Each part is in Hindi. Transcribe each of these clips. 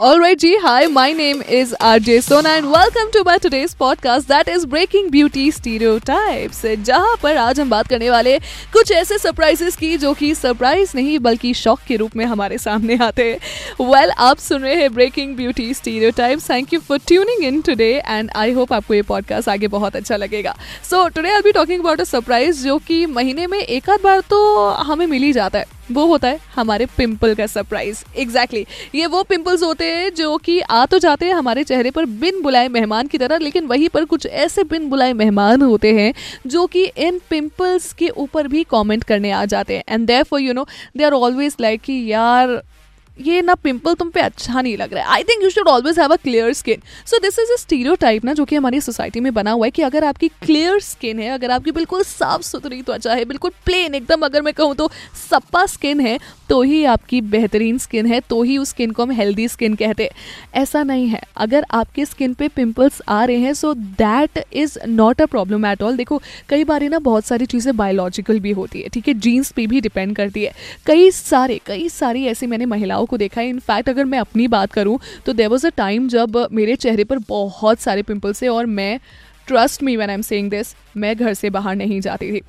Alright ji, hi, my name is RJ Sona and welcome to my today's podcast that is Breaking Beauty Stereotypes जहाँ पर आज हम बात करने वाले कुछ ऐसे सरप्राइजेस की जो कि सरप्राइज़ नहीं बल्कि शॉक के रूप में हमारे सामने आते हैं। वेल well, आप सुन रहे हैं breaking beauty stereotypes thank you for tuning in today and I hope आपको ये पॉडकास्ट आगे बहुत अच्छा लगेगा। So today I be talking about a surprise जो कि महीने में एक आध बार तो हमें मिल ही जाता है। वो होता है हमारे पिंपल का सरप्राइज़ एग्जैक्टली exactly. ये वो पिंपल्स होते हैं जो कि आ तो जाते हैं हमारे चेहरे पर बिन बुलाए मेहमान की तरह, लेकिन वहीं पर कुछ ऐसे बिन बुलाए मेहमान होते हैं जो कि इन पिंपल्स के ऊपर भी कमेंट करने आ जाते हैं and therefore you know they are always like कि यार ये ना पिंपल तुम पे अच्छा नहीं लग रहा है। I think you should always have a clear skin so this is a stereotype ना जो कि हमारी सोसाइटी में बना हुआ है कि अगर आपकी क्लियर स्किन है, अगर आपकी बिल्कुल साफ़ सुथरी त्वचा है, बिल्कुल प्लेन एकदम अगर मैं कहूँ तो सप्पा स्किन है तो ही आपकी बेहतरीन स्किन है तो ही उस स्किन को हम हेल्दी स्किन कहते हैं। ऐसा नहीं है। अगर आपके स्किन पे पिंपल्स आ रहे हैं so that is not a problem at all देखो, कई बार ना बहुत सारी चीज़ें बायोलॉजिकल भी होती है, ठीक है? जीन्स पे भी डिपेंड करती है। कई सारे, कई सारी ऐसी मैंने महिलाओं को देखा है। इनफैक्ट अगर मैं अपनी बात करूँ तो देर वॉज़ अ टाइम जब मेरे चेहरे पर बहुत सारे पिम्पल्स थे और मैं trust me when I am saying this मैं घर से बाहर नहीं जाती थी।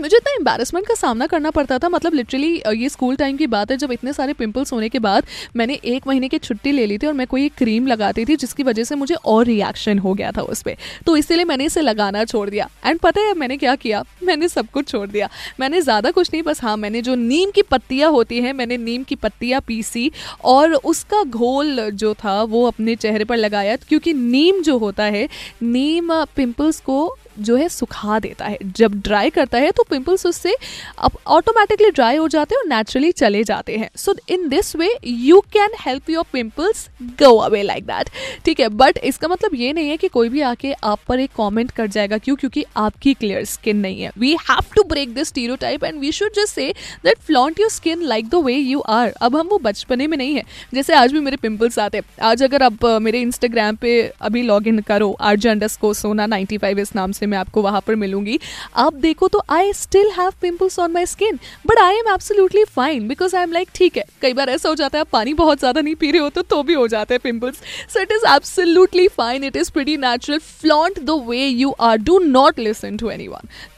मुझे इतना एम्बेरसमेंट का सामना करना पड़ता था मतलब लिटरली ये स्कूल टाइम की बात है, जब इतने सारे पिंपल्स होने के बाद मैंने एक महीने की छुट्टी ले ली थी और मैं कोई क्रीम लगाती थी, जिसकी वजह से मुझे और रिएक्शन हो गया था उस पर तो इसीलिए मैंने इसे लगाना छोड़ दिया। एंड पता है, मैंने क्या किया? मैंने सब कुछ छोड़ दिया। मैंने ज़्यादा कुछ नहीं, बस हाँ मैंने जो नीम की पत्तियाँ होती हैं, मैंने नीम की पत्तियाँ पीसी और उसका घोल जो था, वो अपने चेहरे पर लगाया, क्योंकि नीम जो होता है, नीम पिंपल्स को जो है सुखा देता है। जब ड्राई करता है तो पिंपल्स उससे अब ऑटोमेटिकली ड्राई हो जाते हैं और नेचुरली चले जाते हैं। So in this way you can help your pimples go away like that ठीक है बट इसका मतलब ये नहीं है कि कोई भी आके आप पर एक कॉमेंट कर जाएगा क्यों? क्योंकि आपकी क्लियर स्किन नहीं है। We have to break this stereo and we should just say that flaunt your skin like the way you are अब हम वो बचपने में नहीं है। जैसे आज भी मेरे पिंपल्स आते हैं। आज अगर आप मेरे इंस्टाग्राम पे अभी लॉग इन करो आर्ज को सोना नाइन्टी फाइव इस नाम से मैं आपको वहाँ पर मिलूँगी। आप देखो तो I still have pimples on my skin but I am absolutely fine because I am like ठीक है कई बार ऐसा हो जाता है आप पानी बहुत ज़्यादा नहीं पी रहे हो तो, तो भी हो जाते हैं pimples so it is absolutely fine it is pretty natural flaunt the way you are do not listen to any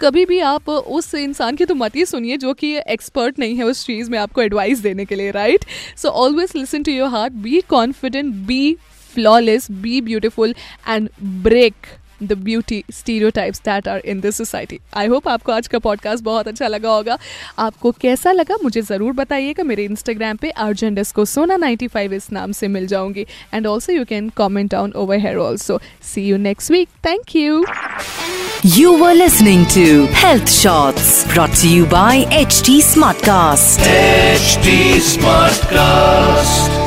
कभी भी आप उस इंसान की तो मत ही सुनिए जो कि एक्सपर्ट नहीं है उस चीज़ में आपको एडवाइस देने के लिए right so always listen to your heart be confident be flawless, be beautiful, and break. The beauty stereotypes that are in this society I hope आपको आज का पॉडकास्ट बहुत अच्छा लगा होगा। आपको कैसा लगा मुझे ज़रूर बताइएगा। मेरे इंस्टाग्राम पे अर्जेंट को सोना नाइन्टी फाइव इस नाम से मिल जाऊँगी। And also you can comment down over here also see you next week thank you You were listening to Health Shots brought to you by HT Smartcast. HT Smartcast.